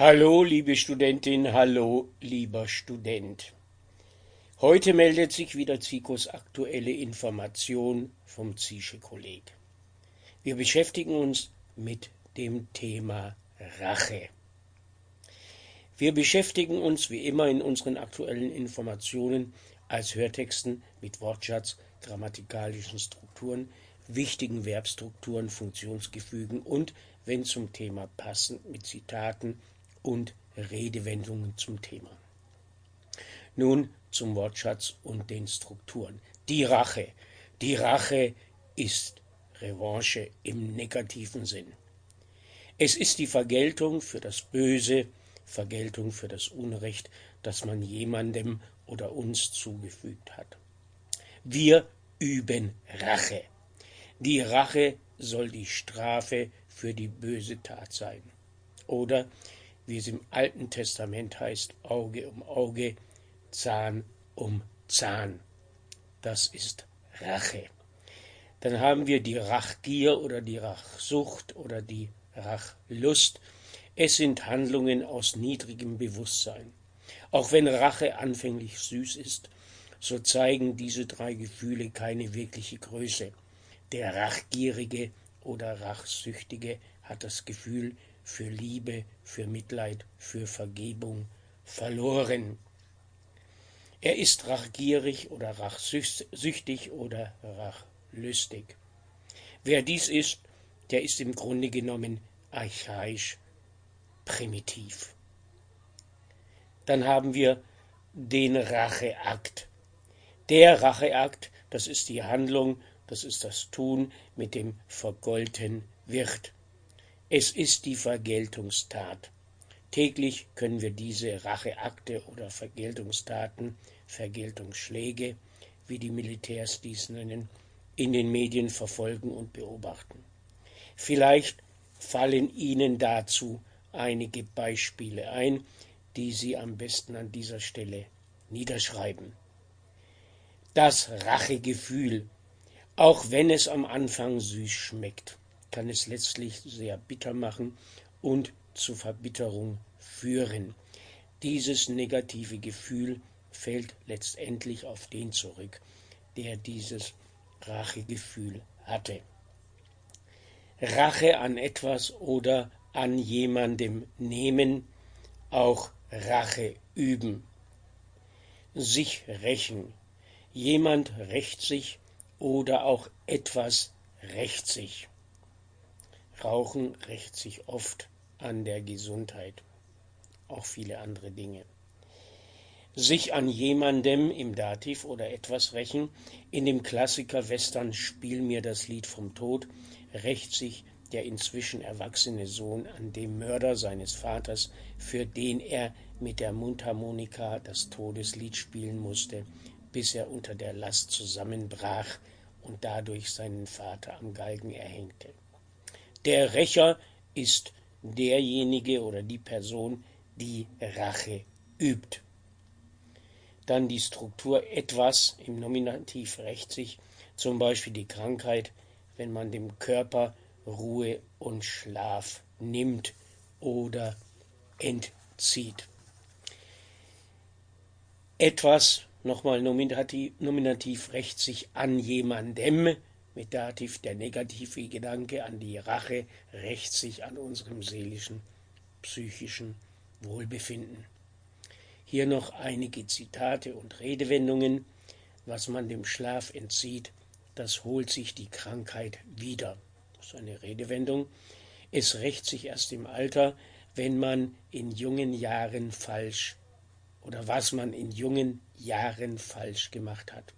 Hallo, liebe Studentin, hallo, lieber Student. Heute meldet sich wieder Zikos aktuelle Information vom Zische Kolleg. Wir beschäftigen uns mit dem Thema Rache. Wir beschäftigen uns wie immer in unseren aktuellen Informationen als Hörtexten mit Wortschatz, grammatikalischen Strukturen, wichtigen Verbstrukturen, Funktionsgefügen und, wenn zum Thema passend, mit Zitaten und Redewendungen zum Thema. Nun zum Wortschatz und den Strukturen. Die Rache. Die Rache ist Revanche im negativen Sinn. Es ist die Vergeltung für das Böse, Vergeltung für das Unrecht, das man jemandem oder uns zugefügt hat. Wir üben Rache. Die Rache soll die Strafe für die böse Tat sein. Oder wie es im Alten Testament heißt, Auge um Auge, Zahn um Zahn. Das ist Rache. Dann haben wir die Rachgier oder die Rachsucht oder die Rachlust. Es sind Handlungen aus niedrigem Bewusstsein. Auch wenn Rache anfänglich süß ist, so zeigen diese drei Gefühle keine wirkliche Größe. Der Rachgierige oder Rachsüchtige hat das Gefühl, für Liebe, für Mitleid, für Vergebung verloren. Er ist rachgierig oder rachsüchtig oder rachlüstig. Wer dies ist, der ist im Grunde genommen archaisch primitiv. Dann haben wir den Racheakt. Der Racheakt, das ist die Handlung, das ist das Tun, mit dem vergolten wird. Es ist die Vergeltungstat. Täglich können wir diese Racheakte oder Vergeltungstaten, Vergeltungsschläge, wie die Militärs dies nennen, in den Medien verfolgen und beobachten. Vielleicht fallen Ihnen dazu einige Beispiele ein, die Sie am besten an dieser Stelle niederschreiben. Das Rachegefühl, auch wenn es am Anfang süß schmeckt kann es letztlich sehr bitter machen und zu Verbitterung führen. Dieses negative Gefühl fällt letztendlich auf den zurück, der dieses Rachegefühl hatte. Rache an etwas oder an jemandem nehmen, auch Rache üben. Sich rächen. Jemand rächt sich oder auch etwas rächt sich. Rauchen rächt sich oft an der Gesundheit, auch viele andere Dinge. Sich an jemandem im Dativ oder etwas rächen, in dem Klassiker Western Spiel mir das Lied vom Tod, rächt sich der inzwischen erwachsene Sohn an dem Mörder seines Vaters, für den er mit der Mundharmonika das Todeslied spielen musste, bis er unter der Last zusammenbrach und dadurch seinen Vater am Galgen erhängte. Der Rächer ist derjenige oder die Person, die Rache übt. Dann die Struktur etwas im Nominativ rächt sich, zum Beispiel die Krankheit, wenn man dem Körper Ruhe und Schlaf nimmt oder entzieht. Etwas, nochmal Nominativ, Nominativ rächt sich an jemandem, mit Dativ der negative Gedanke an die Rache rächt sich an unserem seelischen, psychischen Wohlbefinden. Hier noch einige Zitate und Redewendungen. Was man dem Schlaf entzieht, das holt sich die Krankheit wieder. Das ist eine Redewendung. Es rächt sich erst im Alter, wenn man in jungen Jahren falsch oder was man in jungen Jahren falsch gemacht hat.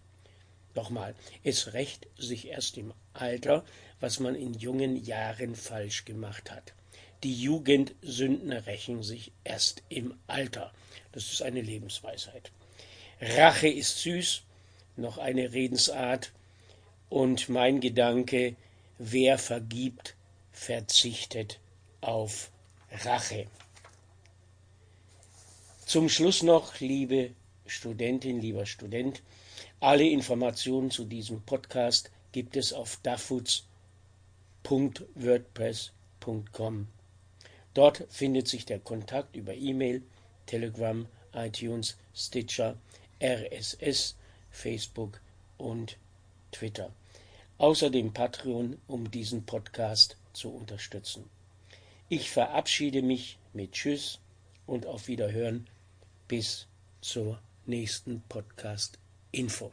Nochmal, es rächt sich erst im Alter, was man in jungen Jahren falsch gemacht hat. Die Jugendsünden rächen sich erst im Alter. Das ist eine Lebensweisheit. Rache ist süß, noch eine Redensart. Und mein Gedanke, wer vergibt, verzichtet auf Rache. Zum Schluss noch, liebe Studentin, lieber Student, alle Informationen zu diesem Podcast gibt es auf dafuts.wordpress.com. Dort findet sich der Kontakt über E-Mail, Telegram, iTunes, Stitcher, RSS, Facebook und Twitter. Außerdem Patreon, um diesen Podcast zu unterstützen. Ich verabschiede mich mit Tschüss und auf Wiederhören bis zur nächsten Podcast Info.